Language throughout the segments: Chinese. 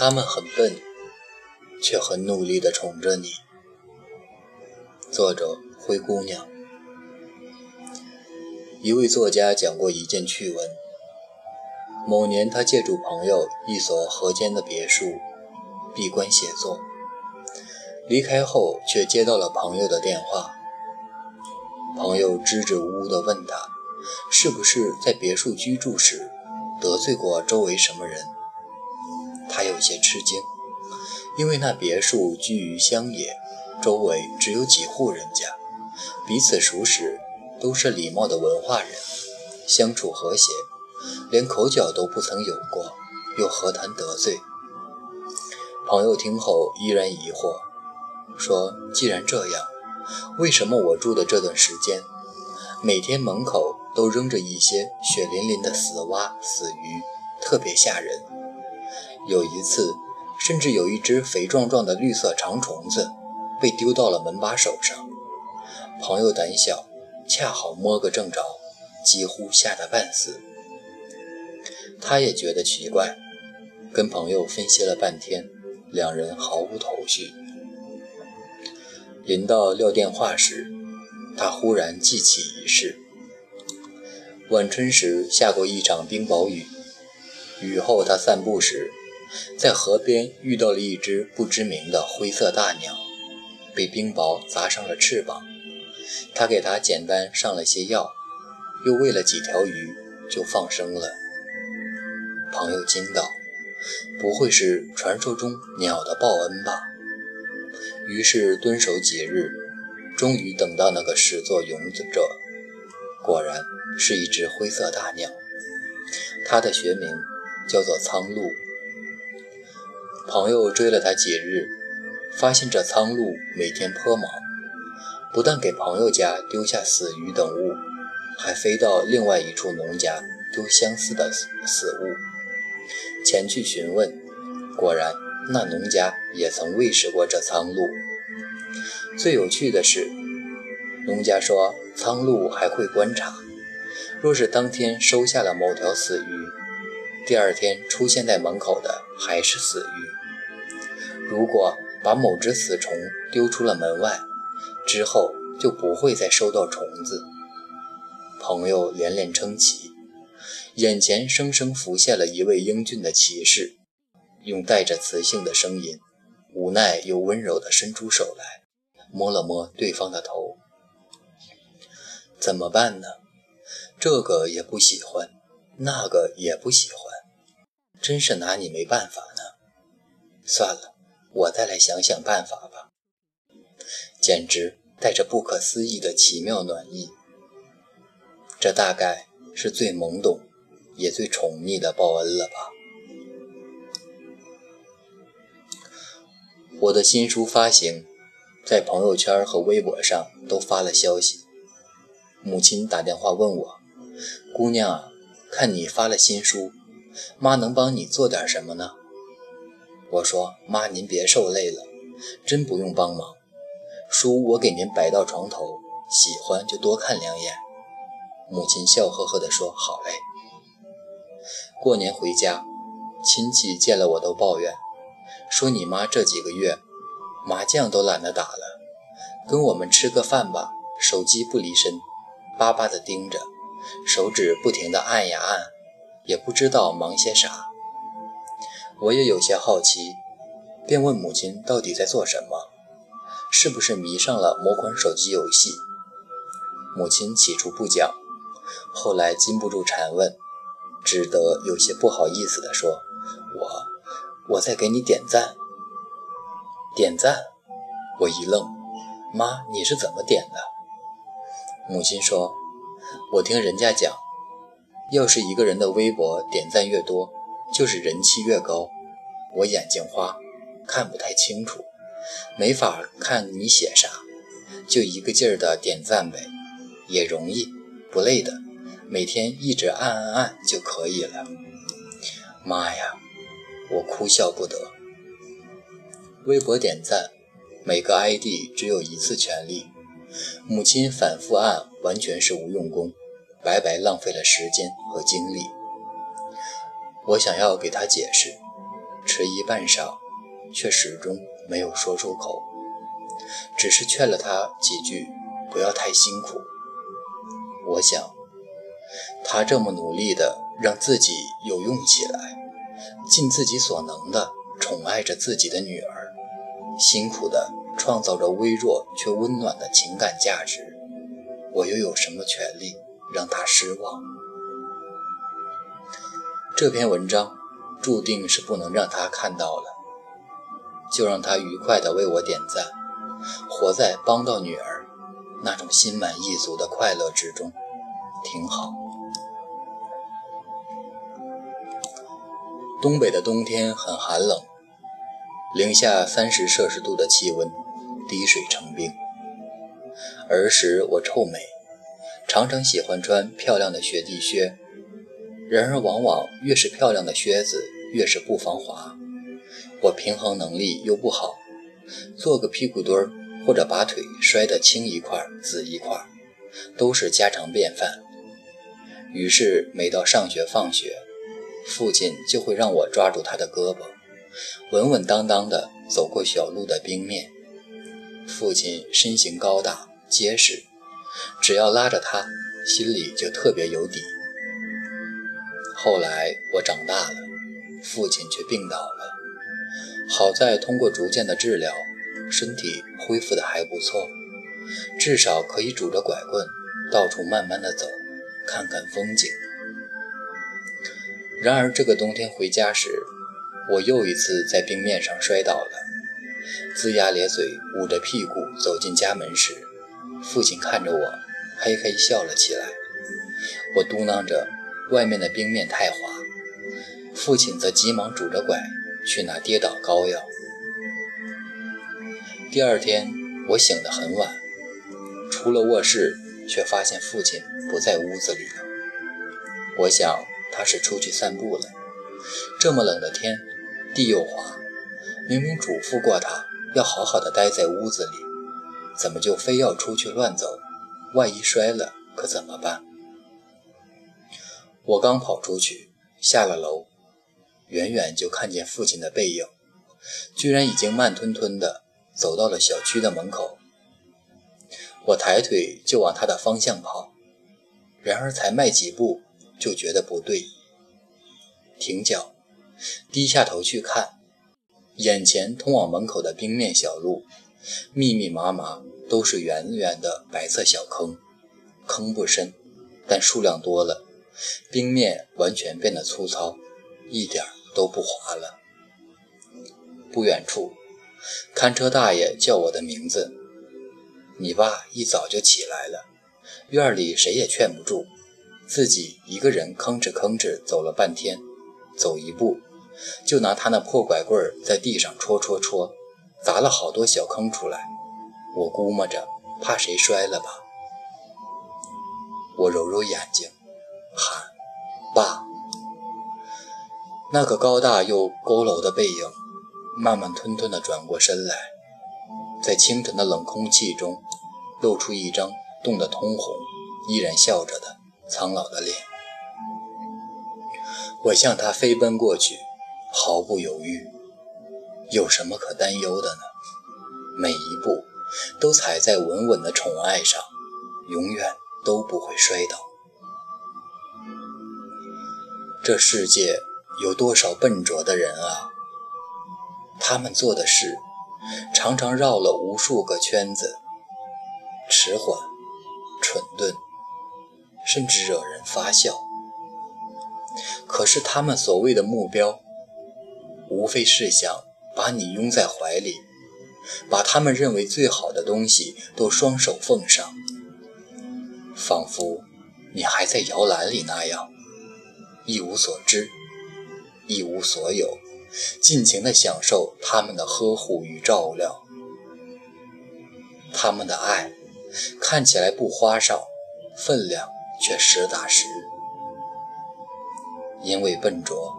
他们很笨，却很努力地宠着你。作者：灰姑娘。一位作家讲过一件趣闻：某年，他借助朋友一所河间的别墅，闭关写作。离开后，却接到了朋友的电话。朋友支支吾吾地问他，是不是在别墅居住时得罪过周围什么人？他有些吃惊，因为那别墅居于乡野，周围只有几户人家，彼此熟识，都是礼貌的文化人，相处和谐，连口角都不曾有过，又何谈得罪？朋友听后依然疑惑，说：“既然这样，为什么我住的这段时间，每天门口都扔着一些血淋淋的死蛙、死鱼，特别吓人？”有一次，甚至有一只肥壮壮的绿色长虫子被丢到了门把手上。朋友胆小，恰好摸个正着，几乎吓得半死。他也觉得奇怪，跟朋友分析了半天，两人毫无头绪。临到撂电话时，他忽然记起一事：晚春时下过一场冰雹雨，雨后他散步时。在河边遇到了一只不知名的灰色大鸟，被冰雹砸伤了翅膀。他给它简单上了些药，又喂了几条鱼，就放生了。朋友惊道：“不会是传说中鸟的报恩吧？”于是蹲守几日，终于等到那个始作俑者。果然是一只灰色大鸟，它的学名叫做苍鹭。朋友追了他几日，发现这苍鹭每天颇忙，不但给朋友家丢下死鱼等物，还飞到另外一处农家丢相似的死物。前去询问，果然那农家也曾喂食过这苍鹭。最有趣的是，农家说苍鹭还会观察，若是当天收下了某条死鱼，第二天出现在门口的还是死鱼。如果把某只死虫丢出了门外，之后就不会再收到虫子。朋友连连称奇，眼前生生浮现了一位英俊的骑士，用带着磁性的声音，无奈又温柔地伸出手来，摸了摸对方的头。怎么办呢？这个也不喜欢，那个也不喜欢，真是拿你没办法呢。算了。我再来想想办法吧。简直带着不可思议的奇妙暖意。这大概是最懵懂，也最宠溺的报恩了吧。我的新书发行，在朋友圈和微博上都发了消息。母亲打电话问我：“姑娘啊，看你发了新书，妈能帮你做点什么呢？”我说：“妈，您别受累了，真不用帮忙。书我给您摆到床头，喜欢就多看两眼。”母亲笑呵呵地说：“好嘞。”过年回家，亲戚见了我都抱怨，说：“你妈这几个月麻将都懒得打了，跟我们吃个饭吧，手机不离身，巴巴地盯着，手指不停地按呀按，也不知道忙些啥。”我也有些好奇，便问母亲到底在做什么，是不是迷上了某款手机游戏？母亲起初不讲，后来禁不住缠问，只得有些不好意思地说：“我，我在给你点赞。”点赞？我一愣，妈，你是怎么点的？母亲说：“我听人家讲，要是一个人的微博点赞越多。”就是人气越高，我眼睛花，看不太清楚，没法看你写啥，就一个劲儿的点赞呗，也容易，不累的，每天一直按按按就可以了。妈呀，我哭笑不得。微博点赞，每个 ID 只有一次权利，母亲反复按，完全是无用功，白白浪费了时间和精力。我想要给他解释，迟疑半晌，却始终没有说出口，只是劝了他几句，不要太辛苦。我想，他这么努力的让自己有用起来，尽自己所能的宠爱着自己的女儿，辛苦的创造着微弱却温暖的情感价值，我又有什么权利让他失望？这篇文章。注定是不能让他看到了，就让他愉快地为我点赞，活在帮到女儿那种心满意足的快乐之中，挺好。东北的冬天很寒冷，零下三十摄氏度的气温，滴水成冰。儿时我臭美，常常喜欢穿漂亮的雪地靴。然而，往往越是漂亮的靴子，越是不防滑。我平衡能力又不好，做个屁股墩儿，或者把腿摔得青一块紫一块，都是家常便饭。于是，每到上学放学，父亲就会让我抓住他的胳膊，稳稳当当地走过小路的冰面。父亲身形高大结实，只要拉着他，心里就特别有底。后来我长大了，父亲却病倒了。好在通过逐渐的治疗，身体恢复的还不错，至少可以拄着拐棍到处慢慢的走，看看风景。然而这个冬天回家时，我又一次在冰面上摔倒了，龇牙咧嘴，捂着屁股走进家门时，父亲看着我，嘿嘿笑了起来。我嘟囔着。外面的冰面太滑，父亲则急忙拄着拐去拿跌倒膏药。第二天我醒得很晚，出了卧室，却发现父亲不在屋子里了。我想他是出去散步了。这么冷的天，地又滑，明明嘱咐过他要好好的待在屋子里，怎么就非要出去乱走？万一摔了可怎么办？我刚跑出去，下了楼，远远就看见父亲的背影，居然已经慢吞吞地走到了小区的门口。我抬腿就往他的方向跑，然而才迈几步就觉得不对，停脚，低下头去看，眼前通往门口的冰面小路，密密麻麻都是圆圆的白色小坑，坑不深，但数量多了。冰面完全变得粗糙，一点都不滑了。不远处，看车大爷叫我的名字。你爸一早就起来了，院里谁也劝不住，自己一个人吭哧吭哧走了半天，走一步就拿他那破拐棍在地上戳戳戳，砸了好多小坑出来。我估摸着怕谁摔了吧。我揉揉眼睛。喊，爸！那个高大又佝偻的背影，慢慢吞吞地转过身来，在清晨的冷空气中，露出一张冻得通红、依然笑着的苍老的脸。我向他飞奔过去，毫不犹豫。有什么可担忧的呢？每一步都踩在稳稳的宠爱上，永远都不会摔倒。这世界有多少笨拙的人啊！他们做的事常常绕了无数个圈子，迟缓、蠢钝，甚至惹人发笑。可是他们所谓的目标，无非是想把你拥在怀里，把他们认为最好的东西都双手奉上，仿佛你还在摇篮里那样。一无所知，一无所有，尽情地享受他们的呵护与照料。他们的爱看起来不花哨，分量却实打实。因为笨拙，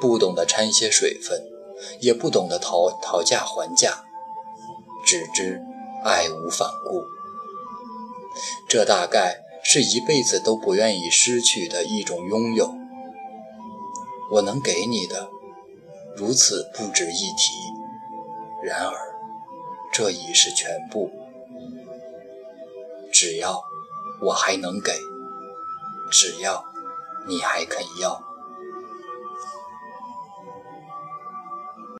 不懂得掺些水分，也不懂得讨讨价还价，只知爱无反顾。这大概是一辈子都不愿意失去的一种拥有。我能给你的，如此不值一提。然而，这已是全部。只要我还能给，只要你还肯要。